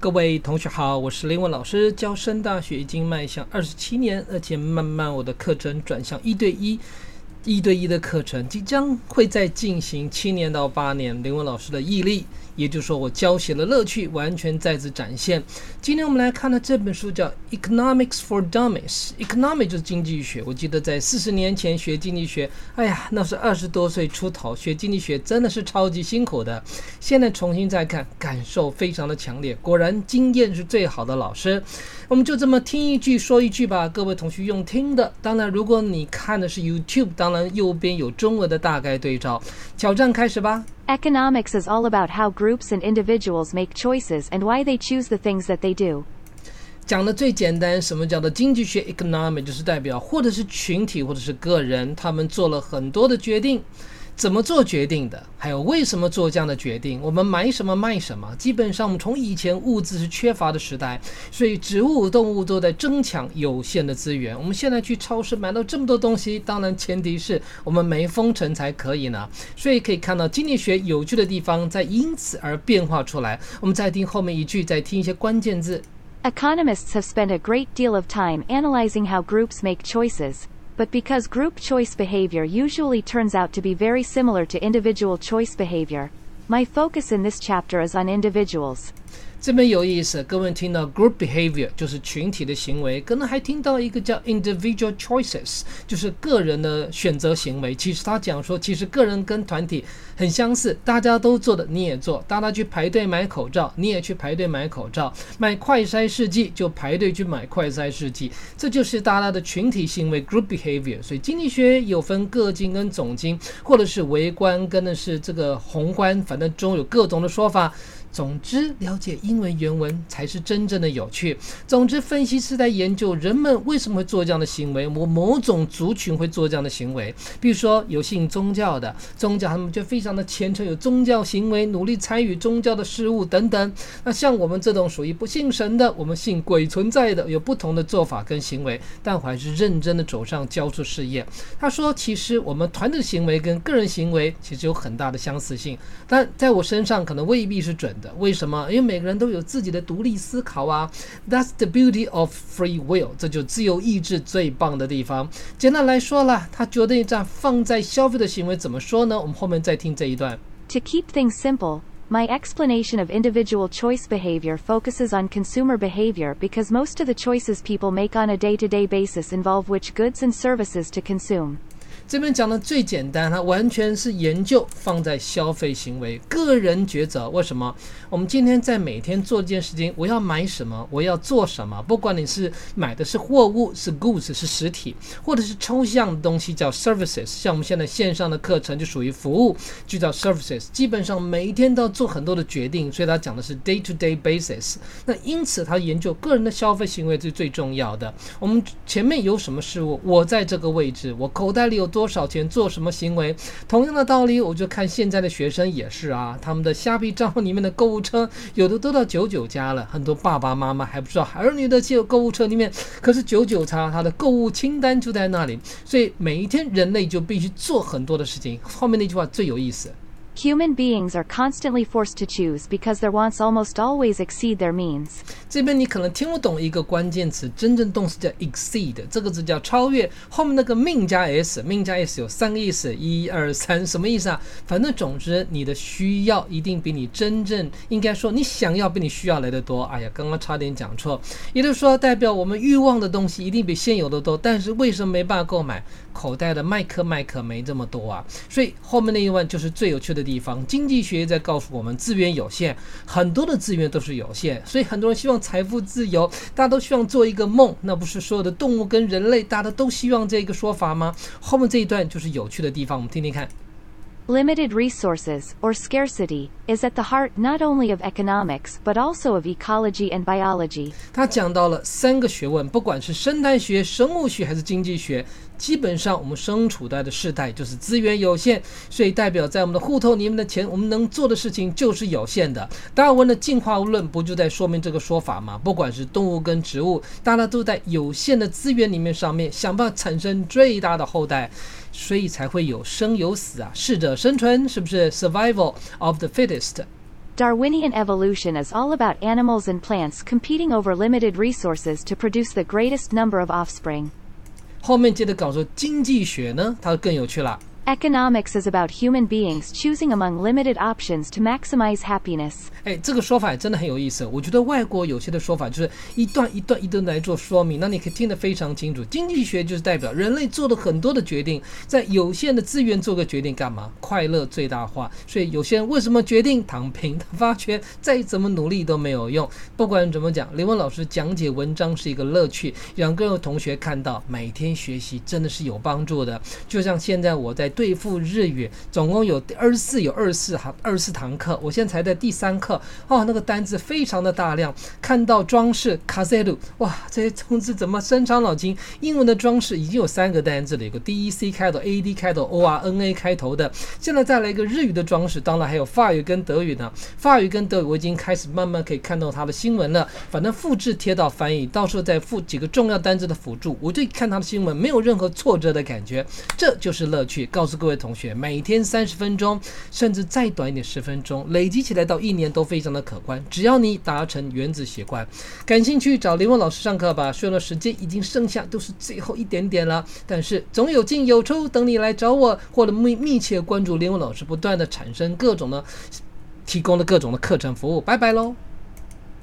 各位同学好，我是林文老师，教升大学已经迈向二十七年，而且慢慢我的课程转向一对一。一对一的课程即将会再进行七年到八年，林文老师的毅力，也就是说我教学的乐趣完全再次展现。今天我们来看的这本书叫《Economics for Dummies》，Economics 就是经济学。我记得在四十年前学经济学，哎呀，那是二十多岁出头学经济学，真的是超级辛苦的。现在重新再看，感受非常的强烈。果然，经验是最好的老师。我们就这么听一句说一句吧，各位同学用听的。当然，如果你看的是 YouTube，当然右边有中文的大概对照。挑战开始吧。Economics is all about how groups and individuals make choices and why they choose the things that they do. 讲的最简单，什么叫做经济学 economic，就是代表或者是群体或者是个人，他们做了很多的决定。怎么做决定的？还有为什么做这样的决定？我们买什么卖什么？基本上，我们从以前物资是缺乏的时代，所以植物、动物都在争抢有限的资源。我们现在去超市买到这么多东西，当然前提是我们没封城才可以呢。所以可以看到经济学有趣的地方在因此而变化出来。我们再听后面一句，再听一些关键字。Economists have spent a great deal of time analyzing how groups make choices. But because group choice behavior usually turns out to be very similar to individual choice behavior, my focus in this chapter is on individuals. 这边有意思，各位听到 group behavior 就是群体的行为，可能还听到一个叫 individual choices，就是个人的选择行为。其实他讲说，其实个人跟团体很相似，大家都做的你也做，大家去排队买口罩，你也去排队买口罩，买快筛试剂就排队去买快筛试剂，这就是大家的群体行为 group behavior。所以经济学有分个经跟总经，或者是微观跟的是这个宏观，反正中有各种的说法。总之，了解英文原文才是真正的有趣。总之，分析是在研究人们为什么会做这样的行为，某某种族群会做这样的行为。比如说，有信宗教的宗教，他们就非常的虔诚，有宗教行为，努力参与宗教的事物等等。那像我们这种属于不信神的，我们信鬼存在的，有不同的做法跟行为，但我还是认真的走上教书事业。他说，其实我们团队行为跟个人行为其实有很大的相似性，但在我身上可能未必是准。为什么？因为每个人都有自己的独立思考啊。That's the beauty of free will，这就自由意志最棒的地方。简单来说了，他觉得这样放在消费的行为怎么说呢？我们后面再听这一段。To keep things simple. My explanation of individual choice behavior focuses on consumer behavior because most of the choices people make on a day to day basis involve which goods and services to consume. 这边讲的最简单，它完全是研究放在消费行为、个人抉择。为什么？我们今天在每天做这件事情，我要买什么，我要做什么？不管你是买的是货物，是 goods，是实体，或者是抽象的东西，叫 services。像我们现在线上的课程就属于服务，就叫 services。基本上每一天都要做很多的决定，所以他讲的是 day to day basis。那因此他研究个人的消费行为是最重要的。我们前面有什么事物，我在这个位置，我口袋里有多。少钱做什么行为？同样的道理，我就看现在的学生也是啊，他们的虾皮账号里面的购物车，有的都到九九加了。很多爸爸妈妈还不知道儿女的购物车里面可是九九叉，他的购物清单就在那里。所以每一天人类就必须做很多的事情。后面那句话最有意思。Human beings are constantly forced to choose because their wants almost always exceed their means. 这边你可能听不懂一个关键词，真正动词叫 exceed，这个字叫超越。后面那个命加 s，命加 s 有三个意思，一二三，什么意思啊？反正总之，你的需要一定比你真正应该说你想要比你需要来的多。哎呀，刚刚差点讲错，也就是说，代表我们欲望的东西一定比现有的多。但是为什么没办法购买？口袋的麦克麦克没这么多啊。所以后面那一问就是最有趣的地方。经济学在告诉我们，资源有限，很多的资源都是有限，所以很多人希望财富自由，大家都希望做一个梦，那不是所有的动物跟人类，大家都希望这个说法吗？后面这一段就是有趣的地方，我们听听看。Limited resources, or scarcity, is at the heart not only of economics but also of ecology and biology. 他讲到了三个学问，不管是生态学、生物学还是经济学，基本上我们身处在的世代就是资源有限，所以代表在我们的户头里面的钱，我们能做的事情就是有限的。达尔文的进化论不就在说明这个说法吗？不管是动物跟植物，大家都在有限的资源里面上面想办法产生最大的后代。所以才会有生有死啊，适者生存，是不是？Survival of the fittest。Darwinian evolution is all about animals and plants competing over limited resources to produce the greatest number of offspring. 后面接着搞说经济学呢，它更有趣了。Economics is about human beings choosing among limited options to maximize happiness. 哎，这个说法真的很有意思。我觉得外国有些的说法就是一段一段一段来做说明，那你可以听得非常清楚。经济学就是代表人类做了很多的决定，在有限的资源做个决定干嘛？快乐最大化。所以有些人为什么决定躺平？他发觉再怎么努力都没有用。不管怎么讲，林文老师讲解文章是一个乐趣，让各位同学看到每天学习真的是有帮助的。就像现在我在对付日语，总共有二十四有二十四堂二十四堂课，我现在才在第三课哦，那个单字非常的大量。看到装饰卡塞鲁，哇，这些通知怎么伸长脑筋？英文的装饰已经有三个单字了，有个 D E C 开头，A D 开头，O R N A 开头的。现在再来一个日语的装饰，当然还有法语跟德语呢。法语跟德语我已经开始慢慢可以看到它的新闻了，反正复制贴到翻译，到时候再附几个重要单字的辅助，我就看它的新闻，没有任何挫折的感觉，这就是乐趣。告诉各位同学，每天三十分钟，甚至再短一点十分钟，累积起来到一年都非常的可观。只要你达成原子习惯，感兴趣找林文老师上课吧。虽然时间已经剩下都是最后一点点了，但是总有进有出，等你来找我，或者密密切关注林文老师不断的产生各种的提供的各种的课程服务。拜拜喽。